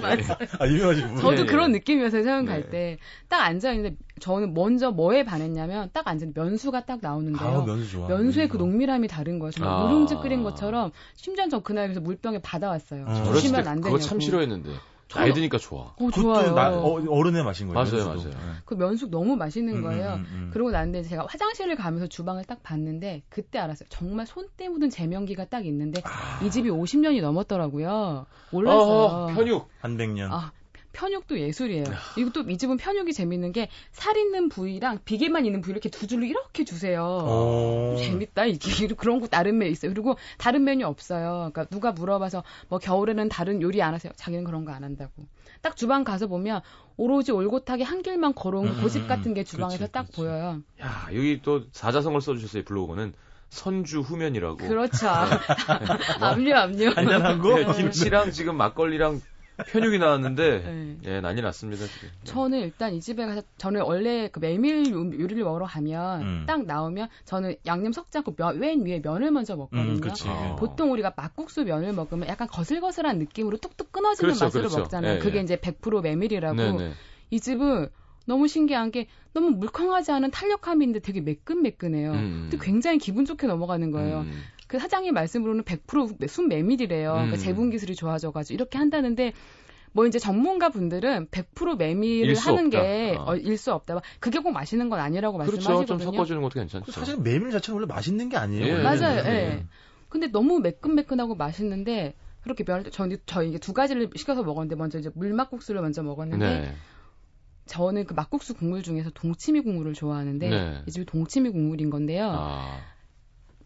맞아요. 아 유명하신 분. 저도 네. 그런 느낌이어서 세원 네. 갈때 딱 앉아 있는데 저는 먼저 뭐에 반했냐면 딱 앉은 면수가 딱 나오는데요. 아, 면수 좋아. 면수의 그 농밀함이 다른 거예요. 정말 아. 누룽지 끓인 것처럼 심지어 저 그날에서 물병에 받아왔어요. 아. 조심면 안 되냐고. 그거 참 싫어했는데. 나이 드니까 좋아. 어, 좋아요. 나, 어, 어른의 맛인 거예요. 맞아요, 면수도. 맞아요. 그 면숙 너무 맛있는 음, 거예요. 음, 음, 음. 그러고 났는데 제가 화장실을 가면서 주방을 딱 봤는데 그때 알았어요. 정말 손때 묻은 제명기가 딱 있는데 아. 이 집이 50년이 넘었더라고요. 몰랐어요. 어, 편육 한 100년. 아, 편육도 예술이에요. 이것도 이 집은 편육이 재밌는 게 살 있는 부위랑 비계만 있는 부위 이렇게 두 줄로 이렇게 주세요. 재밌다 이게 그런 거 다른 메뉴 있어요. 그리고 다른 메뉴 없어요. 그러니까 누가 물어봐서 뭐 겨울에는 다른 요리 안 하세요? 자기는 그런 거 안 한다고. 딱 주방 가서 보면 오로지 올곧하게 한 길만 걸어온 음, 고집 같은 게 주방에서 그렇지, 딱 그렇지. 보여요. 야 여기 또 사자성을 써주셨어요 블로그는. 선주 후면이라고. 그렇죠. 네. 압류 압류. 한잔한 거? 네, 김치랑 지금 막걸리랑 편육이 나왔는데 네. 예 난리 났습니다 지금. 저는 일단 이 집에 가서 저는 원래 그 메밀 요리를 먹으러 가면 음. 딱 나오면 저는 양념 섞지 않고 면, 맨 위에 면을 먼저 먹거든요. 음, 어. 보통 우리가 막국수 면을 먹으면 약간 거슬거슬한 느낌으로 뚝뚝 끊어지는 그렇죠, 맛으로 그렇죠. 먹잖아요. 예, 그게 예. 이제 100% 메밀이라고. 네네. 네. 이 집은 너무 신기한 게 너무 물컹하지 않은 탄력함인데 되게 매끈매끈해요. 음. 근데 굉장히 기분 좋게 넘어가는 거예요. 음. 그 사장님 말씀으로는 100% 순 메밀이래요. 그러니까 음. 그러니까 재분 기술이 좋아져가지고 이렇게 한다는데 뭐 이제 전문가 분들은 100% 메밀을 하는 게 어. 일수 없다. 그게 꼭 맛있는 건 아니라고 그렇죠. 말씀하시거든요. 좀 섞어주는 것도 괜찮죠. 사실 메밀 자체는 원래 맛있는 게 아니에요. 예. 맞아요. 예. 네. 근데 너무 매끈매끈하고 맛있는데 그렇게 면 저는 저 이게 두 가지를 시켜서 먹었는데 먼저 이제 물막국수를 먼저 먹었는데 네. 저는 그 막국수 국물 중에서 동치미 국물을 좋아하는데 네. 이 집이 동치미 국물인 건데요. 아.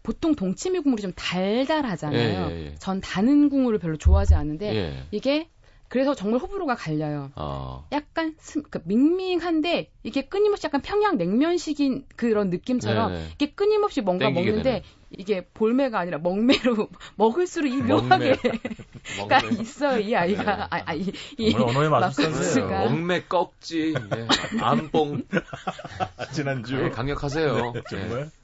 보통 동치미 국물이 좀 달달하잖아요. 예, 예, 예. 전 다는 국물을 별로 좋아하지 않는데 예. 이게 그래서 정말 호불호가 갈려요. 어. 약간 스, 그 밍밍한데 이게 끊임없이 약간 평양 냉면식인 그런 느낌처럼 네네. 이게 끊임없이 뭔가 먹는데 되는. 이게 볼매가 아니라 먹매로 먹을수록 이 묘하게 가 있어요 이 아이가 네. 아, 아, 이, 이 언어의 마술사가 먹매 꺽지 예. 안뽕 지난주 네, 강력하세요 네, 정말 네.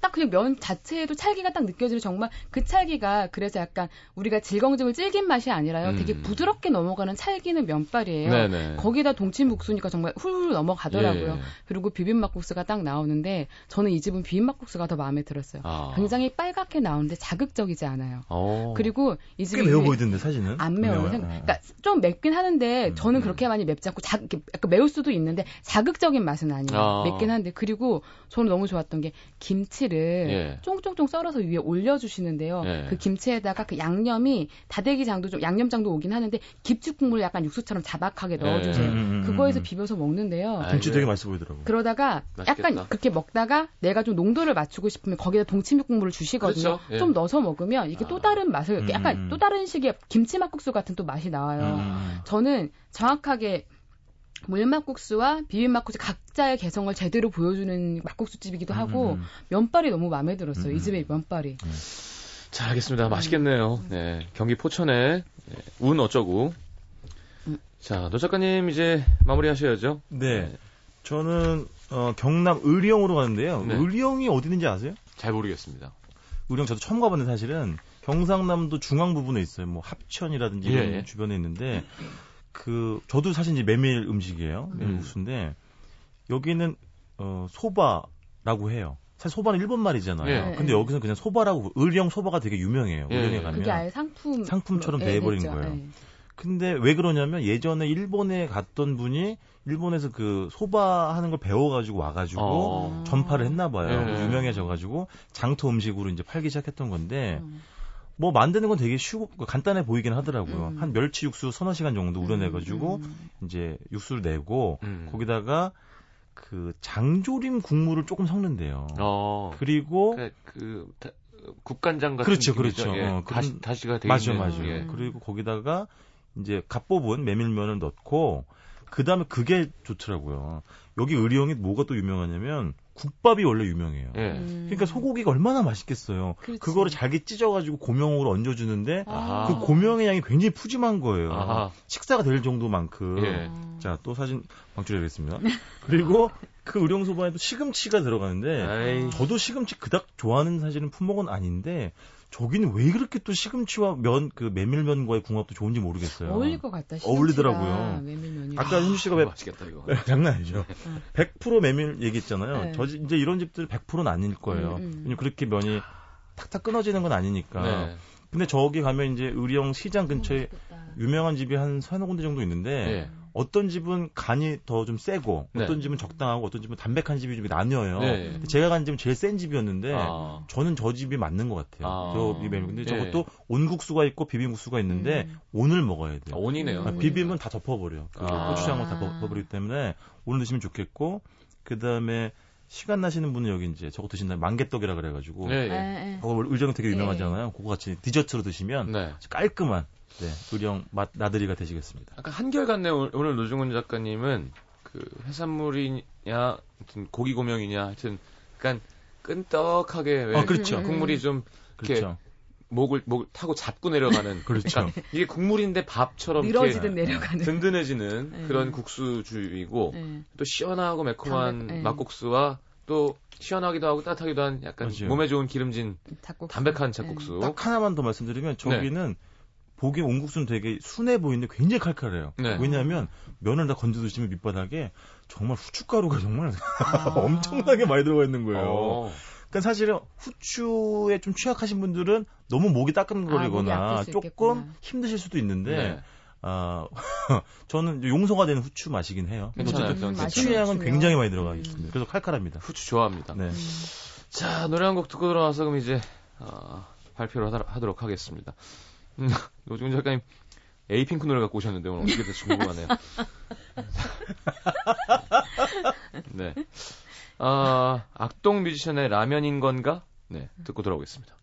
딱 그냥 면 자체에도 찰기가 딱 느껴지는 정말 그 찰기가 그래서 약간 우리가 질겅질겅 질긴 맛이 아니라요. 음. 되게 부드럽게 넘어가는 찰기는 면발이에요. 네네. 거기다 동치묵수니까 정말 훌훌 넘어가더라고요. 예. 그리고 비빔막국수가 딱 나오는데 저는 이 집은 비빔막국수가 더 마음에 들었어요. 아. 굉장히 빨갛게 나오는데 자극적이지 않아요. 오. 어. 그리고 이 집이 매워 보이던데 사진은 안 매워요. 매워요. 그러니까 좀 맵긴 하는데 저는 음. 그렇게 많이 맵지 않고 자, 약간 매울 수도 있는데 자극적인 맛은 아니에요. 아. 맵긴 한데 그리고 저는 너무 좋았던 게 김치 김치를 예. 쫑쫑쫑 썰어서 위에 올려주시는데요. 예. 그 김치에다가 그 양념이 다대기장도 좀 양념장도 오긴 하는데 김치 국물을 약간 육수처럼 자박하게 예. 넣어주세요. 음, 음, 음, 그거에서 비벼서 먹는데요. 김치 되게 맛있어 보이더라고요. 그러다가 맛있겠다. 약간 그렇게 먹다가 내가 좀 농도를 맞추고 싶으면 거기다 동치미 국물을 주시거든요. 그렇죠? 예. 좀 넣어서 먹으면 이게 아. 또 다른 맛을 약간 또 다른 식의 김치 막국수 같은 또 맛이 나와요. 저는 정확하게 물막국수와 비빔막국수 각자의 개성을 제대로 보여주는 막국수집이기도 하고 음. 음, 음. 면발이 너무 마음에 들었어요. 음. 이 집의 면발이. 음. 자, 알겠습니다. 맛있겠네요. 네. 경기 포천에 네. 운 어쩌고. 자, 노 작가님 이제 마무리하셔야죠. 네. 네. 저는 어, 경남 의령으로 가는데요. 네. 의령이 어디 있는지 아세요? 잘 모르겠습니다. 의령 저도 처음 가봤는데 사실은 경상남도 중앙 부분에 있어요. 뭐 합천이라든지 이런 예. 주변에 있는데 그 저도 사실 이제 메밀 음식이에요. 메밀 음. 국수인데 여기는 어 소바라고 해요. 사실 소바는 일본 말이잖아요. 예. 근데 여기서 그냥 소바라고 의령 소바가 되게 유명해요. 예. 의령에 가면 그게 아예 상품 상품처럼 돼 버린 예, 거예요. 예. 근데 왜 그러냐면 예전에 일본에 갔던 분이 일본에서 그 소바 하는 걸 배워가지고 와가지고 어. 전파를 했나 봐요. 예. 유명해져가지고 장터 음식으로 이제 팔기 시작했던 건데 음. 뭐 만드는 건 되게 쉬고 간단해 보이긴 하더라고요. 음. 한 멸치 육수 서너 시간 정도 우려내가지고 음. 음. 이제 육수를 내고 음. 거기다가 그 장조림 국물을 조금 섞는데요. 어. 그리고 그, 그 국간장 같은 그렇죠, 그렇죠. 예, 어, 다시 다시가 되게 맞아, 맞아. 예. 그리고 거기다가 이제 갓 뽑은 메밀면을 넣고 그 다음에 그게 좋더라고요. 여기 의령이 뭐가 또 유명하냐면 국밥이 원래 유명해요. 예. 음. 그러니까 소고기가 얼마나 맛있겠어요. 그렇지. 그거를 잘게 찢어가지고 고명으로 얹어주는데 아하. 그 고명의 양이 굉장히 푸짐한 거예요. 아하. 식사가 될 정도만큼. 예. 자, 또 사진 방출해야겠습니다. 그리고 그 의령소바에도 시금치가 들어가는데 에이. 저도 시금치 그닥 좋아하는 사실은 품목은 아닌데 저기는 왜 그렇게 또 시금치와 면, 그 메밀면과의 궁합도 좋은지 모르겠어요. 어울릴 것 같다. 어울리더라고요. 메밀면이. 아까 현주 씨가 왜 맛있겠다 이거. 장난 아니죠. 100% 메밀 얘기했잖아요. 네. 저 이제 이런 집들 100%는 아닐 거예요. 음, 음. 그렇게 면이 탁탁 끊어지는 건 아니니까. 네. 근데 저기 가면 이제 의령 시장 근처에 유명한 집이 한 서너 군데 정도 있는데 네. 어떤 집은 간이 더 좀 세고 네. 어떤 집은 적당하고 어떤 집은 담백한 집이 좀 나뉘어요. 네. 제가 간 집은 제일 센 집이었는데 아. 저는 저 집이 맞는 것 같아요. 아. 저 입에 근데 저것도 온국수가 있고 비빔국수가 있는데 음. 온을 먹어야 돼요. 아, 온이네요. 아, 비빔은 다 덮어버려. 그 아. 고추장을 다 덮어버리기 때문에 오늘 드시면 좋겠고 그 다음에 시간 나시는 분은 여기 이제 저거 드신다 만개떡이라 그래가지고 네, 네. 그거 의정은 되게 유명하잖아요. 네. 그거 같이 디저트로 드시면 네. 깔끔한 네, 맛 나들이가 되시겠습니다. 약간 한결같네 오늘 노중훈 작가님은 그 해산물이냐 고기 고명이냐 하여튼 약간 끈떡하게 왜 어, 그렇죠. 국물이 좀 이렇게 그렇죠. 목을 목 타고 잡고 내려가는 그렇죠. 그러니까 이게 국물인데 밥처럼 늘어지듯 내려가는 든든해지는 네. 그런 국수주의고 네. 또 시원하고 매콤한 네. 막국수와 또 시원하기도 하고 따뜻하기도 한 약간 맞아요. 몸에 좋은 기름진 잡국수. 담백한 잡국수. 네. 딱 하나만 더 말씀드리면 저기는 네. 보기에 온국수는 되게 순해 보이는데 굉장히 칼칼해요. 네. 왜냐하면 면을 다 건져 드시면 밑바닥에 정말 후춧가루가 정말 아~ 엄청나게 많이 들어가 있는 거예요. 어. 그러니까 사실은 후추에 좀 취약하신 분들은 너무 목이 따끔거리거나 아, 조금 힘드실 수도 있는데 네. 아, 저는 용서가 되는 후추 맛이긴 해요. 어쨌든 음, 후추향은 굉장히 많이 들어가 있습니다. 음. 그래서 칼칼합니다. 후추 좋아합니다. 네. 음. 자, 노래 한 곡 듣고 들어와서 그럼 이제 어, 발표를 하도록 하겠습니다. 음, 노중 작가님 에이핑크 노래 갖고 오셨는데 오늘 어떻게 될지 궁금하네요. 네. 아, 악동 뮤지션의 라면인 건가? 네, 듣고 돌아오겠습니다.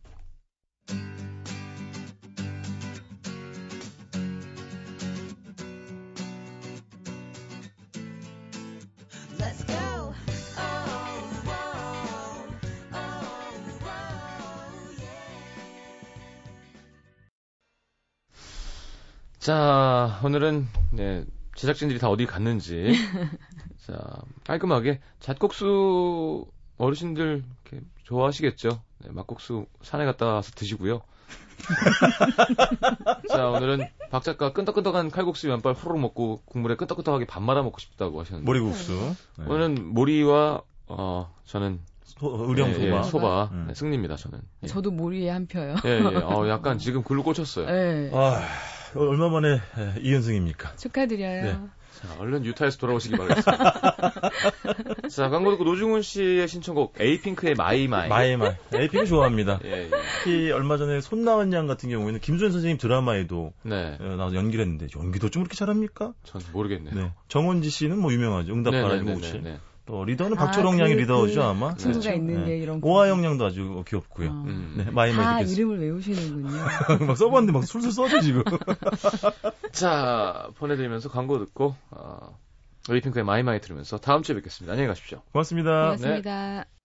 자, 오늘은 네, 제작진들이 다 어디 갔는지 자, 깔끔하게 잣국수 어르신들 이렇게 좋아하시겠죠. 네, 막국수 산에 갔다 와서 드시고요. 자, 오늘은 박 작가 끈덕끈덕한 칼국수 면발 후루룩 먹고 국물에 끈덕끈덕하게 밥 말아 먹고 싶다고 하셨는데. 모리국수. 네. 오늘은 모리와 어 저는 의령 소바. 예, 예, 소바. 음. 네, 승리입니다, 저는. 예. 저도 모리에 한 표요. 예, 예. 어, 약간 지금 글로 꽂혔어요. 예. 아, 얼마 만에 이연승입니까? 축하드려요. 네. 자, 얼른 유타에서 돌아오시기 바라겠습니다. 자, 광고 듣고 노중훈 씨의 신청곡 에이핑크의 My My. My My. 에이핑크 좋아합니다. 예, 예. 특히 얼마 전에 손나은 양 같은 경우에는 김수현 선생님 드라마에도 네. 어, 나와서 연기를 했는데 연기도 좀 그렇게 잘합니까? 전 모르겠네요. 네. 정은지 씨는 뭐 유명하죠. 응답하라 이모씨. 또 리더는 박초롱 아, 양이 그, 리더죠 그 아마. 친구가 그렇죠? 있는 게 네. 이런. 오하영 양도 아주 귀엽고요. 어. 음. 네, My My 다 듣겠습니다. 이름을 외우시는군요. 막 써봤는데 막 술술 써져 지금. 자 보내드리면서 광고 듣고 어, 에이핑크의 My My 들으면서 다음 주에 뵙겠습니다. 안녕히 가십시오. 고맙습니다. 고맙습니다. 네.